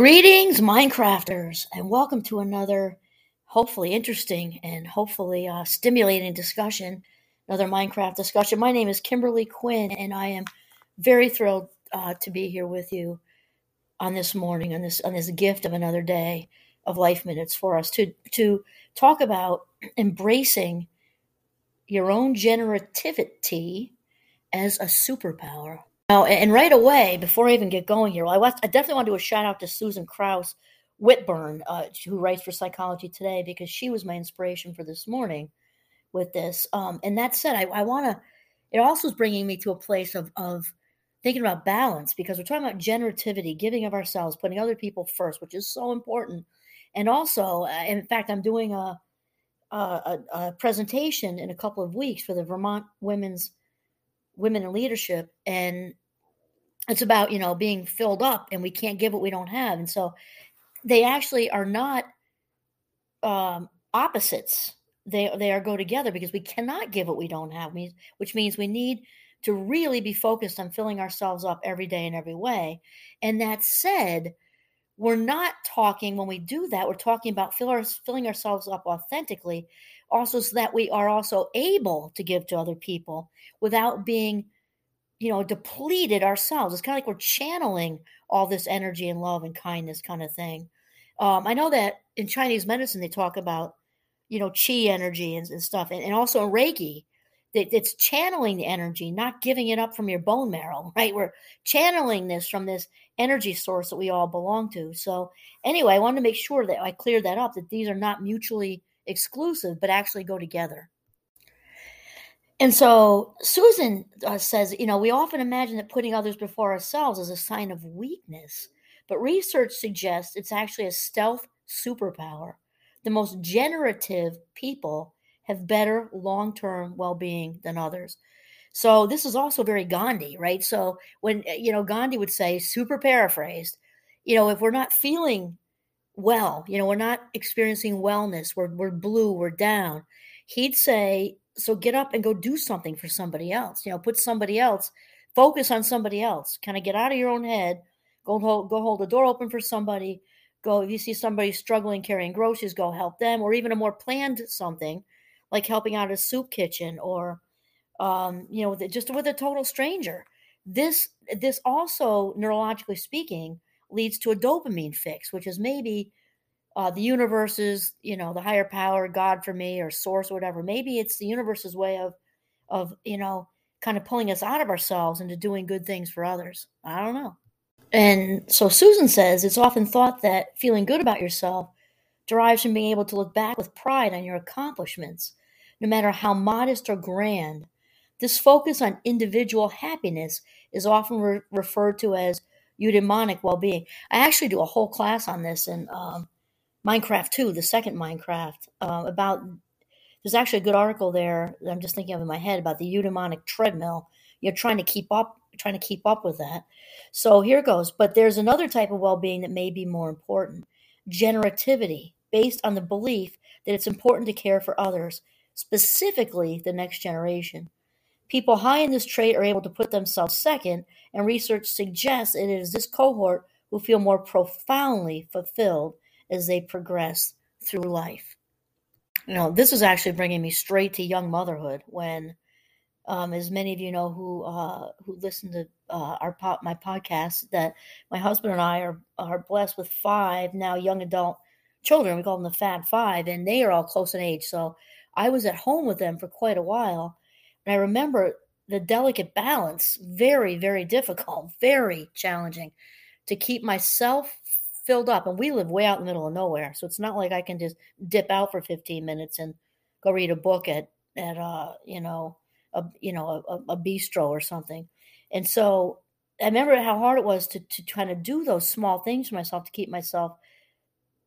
Greetings, Minecrafters, and welcome to another hopefully interesting and hopefully uh, stimulating discussion, another Minecraft discussion. My name is Kimberly Quinn, and I am very thrilled uh, to be here with you on this morning, on this on this gift of another day of Life Minutes for us to to talk about embracing your own generativity as a superpower. Now, and right away, before I even get going here, I, I definitely want to do a shout out to Susan Krauss Whitbourne, uh, who writes for Psychology Today, because she was my inspiration for this morning with this. Um, and that said, I, I want to, it also is bringing me to a place of, of thinking about balance because we're talking about generativity, giving of ourselves, putting other people first, which is so important. And also, uh, in fact, I'm doing a, a, a presentation in a couple of weeks for the Vermont Women's Women in Leadership, and it's about you know being filled up and we can't give what we don't have. And so they actually are not um, opposites. They they are go together because we cannot give what we don't have which means we need to really be focused on filling ourselves up every day in every way. And that said we're not talking when we do that we're talking about fill our, filling ourselves up authentically also so that we are also able to give to other people without being you know, depleted ourselves. It's kind of like we're channeling all this energy and love and kindness kind of thing. Um, I know that in Chinese medicine, they talk about, you know, chi energy and, and stuff. And, and also in Reiki, it's channeling the energy, not giving it up from your bone marrow, right? We're channeling this from this energy source that we all belong to. So, anyway, I wanted to make sure that I cleared that up, that these are not mutually exclusive, but actually go together. And so Susan uh, says, you know, we often imagine that putting others before ourselves is a sign of weakness, but research suggests it's actually a stealth superpower. The most generative people have better long term well being than others. So this is also very Gandhi, right? So when, you know, Gandhi would say, super paraphrased, you know, if we're not feeling well, you know, we're not experiencing wellness, we're, we're blue, we're down, he'd say, so get up and go do something for somebody else you know put somebody else focus on somebody else kind of get out of your own head go hold go hold the door open for somebody go if you see somebody struggling carrying groceries go help them or even a more planned something like helping out a soup kitchen or um, you know just with a total stranger. This this also neurologically speaking leads to a dopamine fix which is maybe uh, the universe is, you know, the higher power, God for me, or source, or whatever. Maybe it's the universe's way of, of you know, kind of pulling us out of ourselves into doing good things for others. I don't know. And so Susan says it's often thought that feeling good about yourself derives from being able to look back with pride on your accomplishments, no matter how modest or grand. This focus on individual happiness is often re- referred to as eudaimonic well-being. I actually do a whole class on this, and um, Minecraft 2, the second Minecraft, uh, about there's actually a good article there that I'm just thinking of in my head about the eudaimonic treadmill. You're trying to keep up, trying to keep up with that. So here goes. But there's another type of well-being that may be more important: generativity, based on the belief that it's important to care for others, specifically the next generation. People high in this trait are able to put themselves second, and research suggests it is this cohort who feel more profoundly fulfilled as they progress through life. You know, this is actually bringing me straight to young motherhood when, um, as many of you know who uh, who listen to uh, our pop my podcast, that my husband and I are are blessed with five now young adult children. We call them the Fab Five, and they are all close in age. So I was at home with them for quite a while, and I remember the delicate balance very very difficult, very challenging to keep myself filled up. And we live way out in the middle of nowhere so it's not like i can just dip out for 15 minutes and go read a book at at uh you know a you know a, a bistro or something. And so i remember how hard it was to to kind of do those small things for myself to keep myself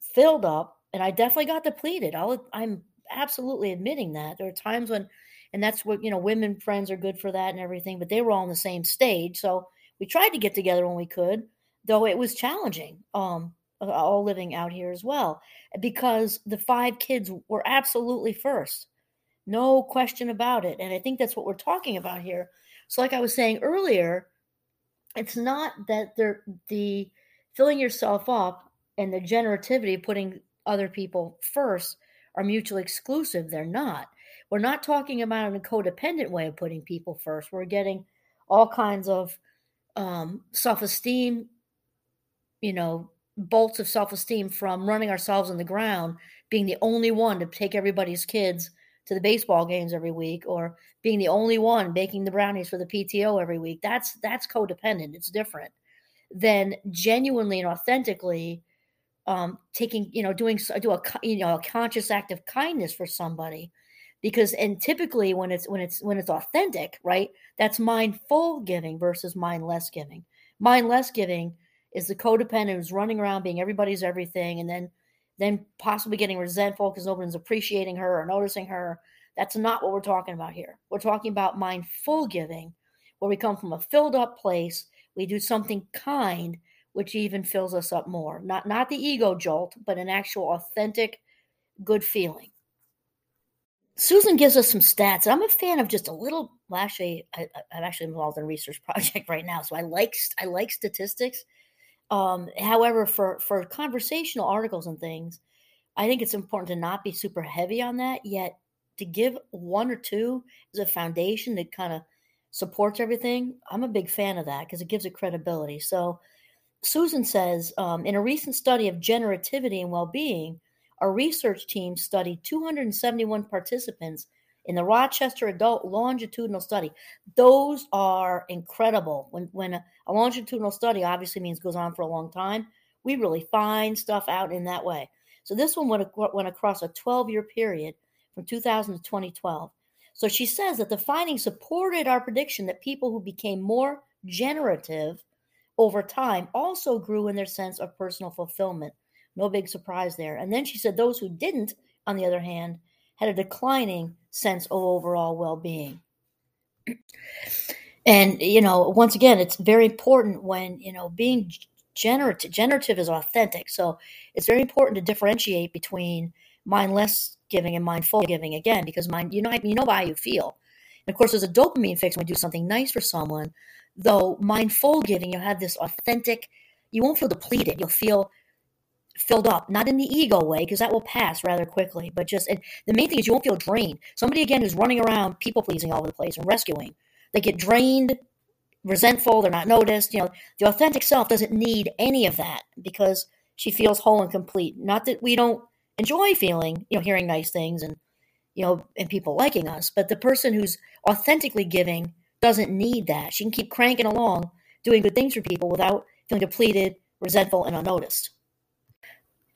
filled up. And i definitely got depleted. I'll, i'm absolutely admitting that. There are times when and that's what you know women friends are good for that and everything but they were all on the same stage so we tried to get together when we could though it was challenging um all living out here as well because the five kids were absolutely first no question about it and i think that's what we're talking about here so like i was saying earlier it's not that they're the filling yourself up and the generativity putting other people first are mutually exclusive. They're not. We're not talking about a codependent way of putting people first. We're getting all kinds of um, self esteem, you know, bolts of self esteem from running ourselves in the ground, being the only one to take everybody's kids to the baseball games every week, or being the only one baking the brownies for the PTO every week. That's that's codependent. It's different than genuinely and authentically um, taking, you know, doing do a you know a conscious act of kindness for somebody because and typically when it's when it's when it's authentic right that's mindful giving versus mindless giving. Mindless giving is the codependent who's running around being everybody's everything and then then possibly getting resentful because nobody's appreciating her or noticing her. That's not what we're talking about here. We're talking about mindful giving where we come from a filled up place. We do something kind which even fills us up more. Not not the ego jolt but an actual authentic good feeling Susan gives us some stats. I'm a fan of just a little. Well, actually, I, am actually involved in a research project right now, so I like I like statistics. Um, however, for for conversational articles and things, I think it's important to not be super heavy on that. Yet, to give one or two as a foundation that kind of supports everything, I'm a big fan of that because it gives it credibility. So, Susan says um, in a recent study of generativity and well-being our research team studied 271 participants in the Rochester Adult Longitudinal Study. Those are incredible. When when a, a, longitudinal study obviously means goes on for a long time, we really find stuff out in that way. So this one went, went across a 12 year period from 2000 to 2012. So she says that the findings supported our prediction that people who became more generative over time also grew in their sense of personal fulfillment no big surprise there. And then she said those who didn't, on the other hand, had a declining sense of overall well being. And, you know, once again, it's very important when, you know, being generative, generative is authentic. So it's very important to differentiate between mindless giving and mindful giving again, because mind, you know, you know how you feel. And of course, there's a dopamine fix when you do something nice for someone, though mindful giving, you have this authentic, you won't feel depleted. You'll feel filled up, not in the ego way, because that will pass rather quickly, but just the main thing is you won't feel drained. Somebody again who's running around people pleasing all over the place and rescuing, they get drained, resentful, they're not noticed. You know, the authentic self doesn't need any of that because she feels whole and complete. Not that we don't enjoy feeling, you know, hearing nice things and you know, and people liking us, but the person who's authentically giving doesn't need that. She can keep cranking along, doing good things for people without feeling depleted, resentful, and unnoticed.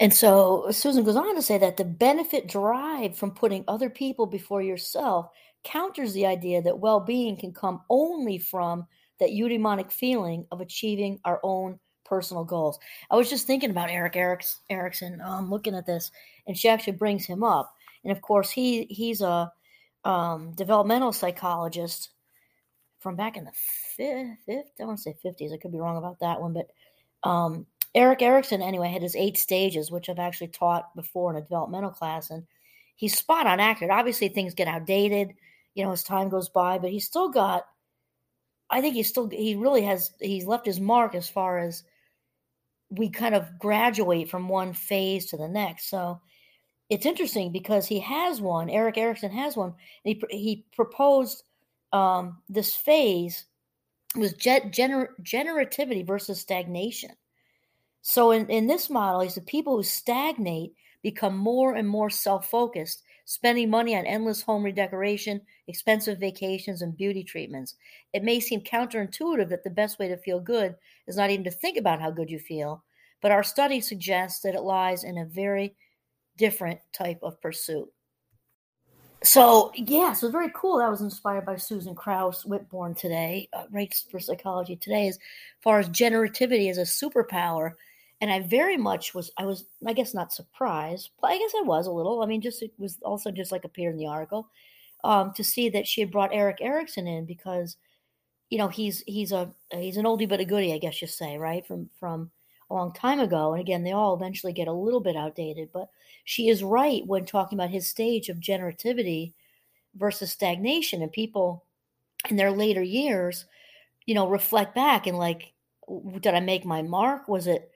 And so Susan goes on to say that the benefit derived from putting other people before yourself counters the idea that well being can come only from that eudaimonic feeling of achieving our own personal goals. I was just thinking about Eric Erik Erikson, um, looking at this, and she actually brings him up. And of course, he he's a um, developmental psychologist from back in the fifth, fifth I want to say 50s. I could be wrong about that one, but um, Erik Erikson, anyway, had his eight stages, which I've actually taught before in a developmental class, and he's spot on accurate. Obviously, things get outdated, you know, as time goes by, but he's still got. I think he's still he really has he's left his mark as far as we kind of graduate from one phase to the next. So it's interesting because he has one. Erik Erikson has one. He he proposed um, this phase was gener- generativity versus stagnation. So in, in this model, is the people who stagnate become more and more self-focused, spending money on endless home redecoration, expensive vacations, and beauty treatments. It may seem counterintuitive that the best way to feel good is not even to think about how good you feel, but our study suggests that it lies in a very different type of pursuit. So yeah, so very cool. That was inspired by Susan Krauss Whitbourne today, uh, Rates for Psychology today, as far as generativity as a superpower and I very much was I was I guess not surprised, but I guess I was a little. I mean, just it was also just like appeared in the article um, to see that she had brought Erik Erikson in because you know he's he's a he's an oldie but a goodie, I guess you say, right from from a long time ago. And again, they all eventually get a little bit outdated, but she is right when talking about his stage of generativity versus stagnation, and people in their later years, you know, reflect back and like, did I make my mark? Was it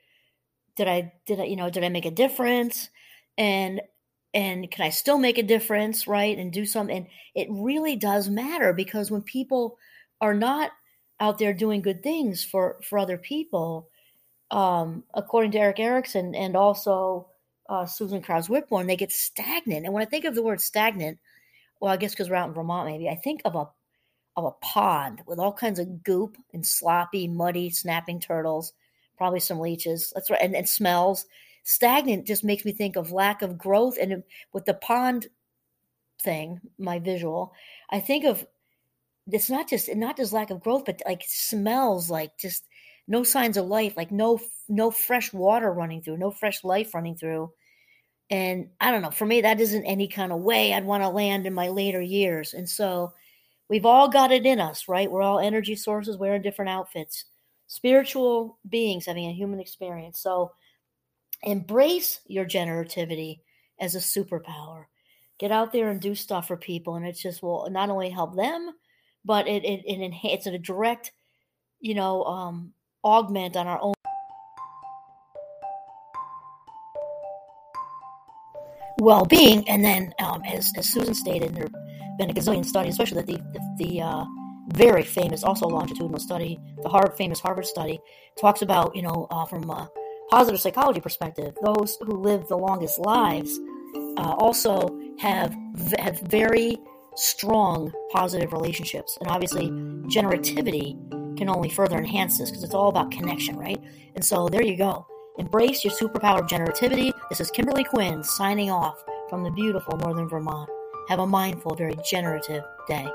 did I did I you know did I make a difference? And and can I still make a difference right and do something and it really does matter because when people are not out there doing good things for for other people um according to Erik Erikson and also uh, Susan Krauss Whitbourne they get stagnant. And when I think of the word stagnant well I guess because we're out in Vermont maybe I think of a of a pond with all kinds of goop and sloppy muddy snapping turtles probably some leeches. That's right, and it smells stagnant. Just makes me think of lack of growth. And with the pond thing, my visual, I think of it's not just not just lack of growth, but like smells like just no signs of life, like no no fresh water running through, no fresh life running through. And I don't know, for me, that isn't any kind of way I'd want to land in my later years. And so we've all got it in us, right? We're all energy sources wearing different outfits spiritual beings having a human experience. So embrace your generativity as a superpower. Get out there and do stuff for people, and it just will not only help them, but it it, it enhance a direct, you know, um, augment on our own well-being. And then, um, as as Susan stated, there have been a gazillion studies, especially that the the, the uh, very famous, also longitudinal study, the Harvard, famous Harvard study, talks about, you know, uh, from a positive psychology perspective, those who live the longest lives uh, also have have very strong positive relationships, and obviously, generativity can only further enhance this because it's all about connection, right? And so there you go. Embrace your superpower of generativity. This is Kimberly Quinn signing off from the beautiful northern Vermont. Have a mindful, very generative day.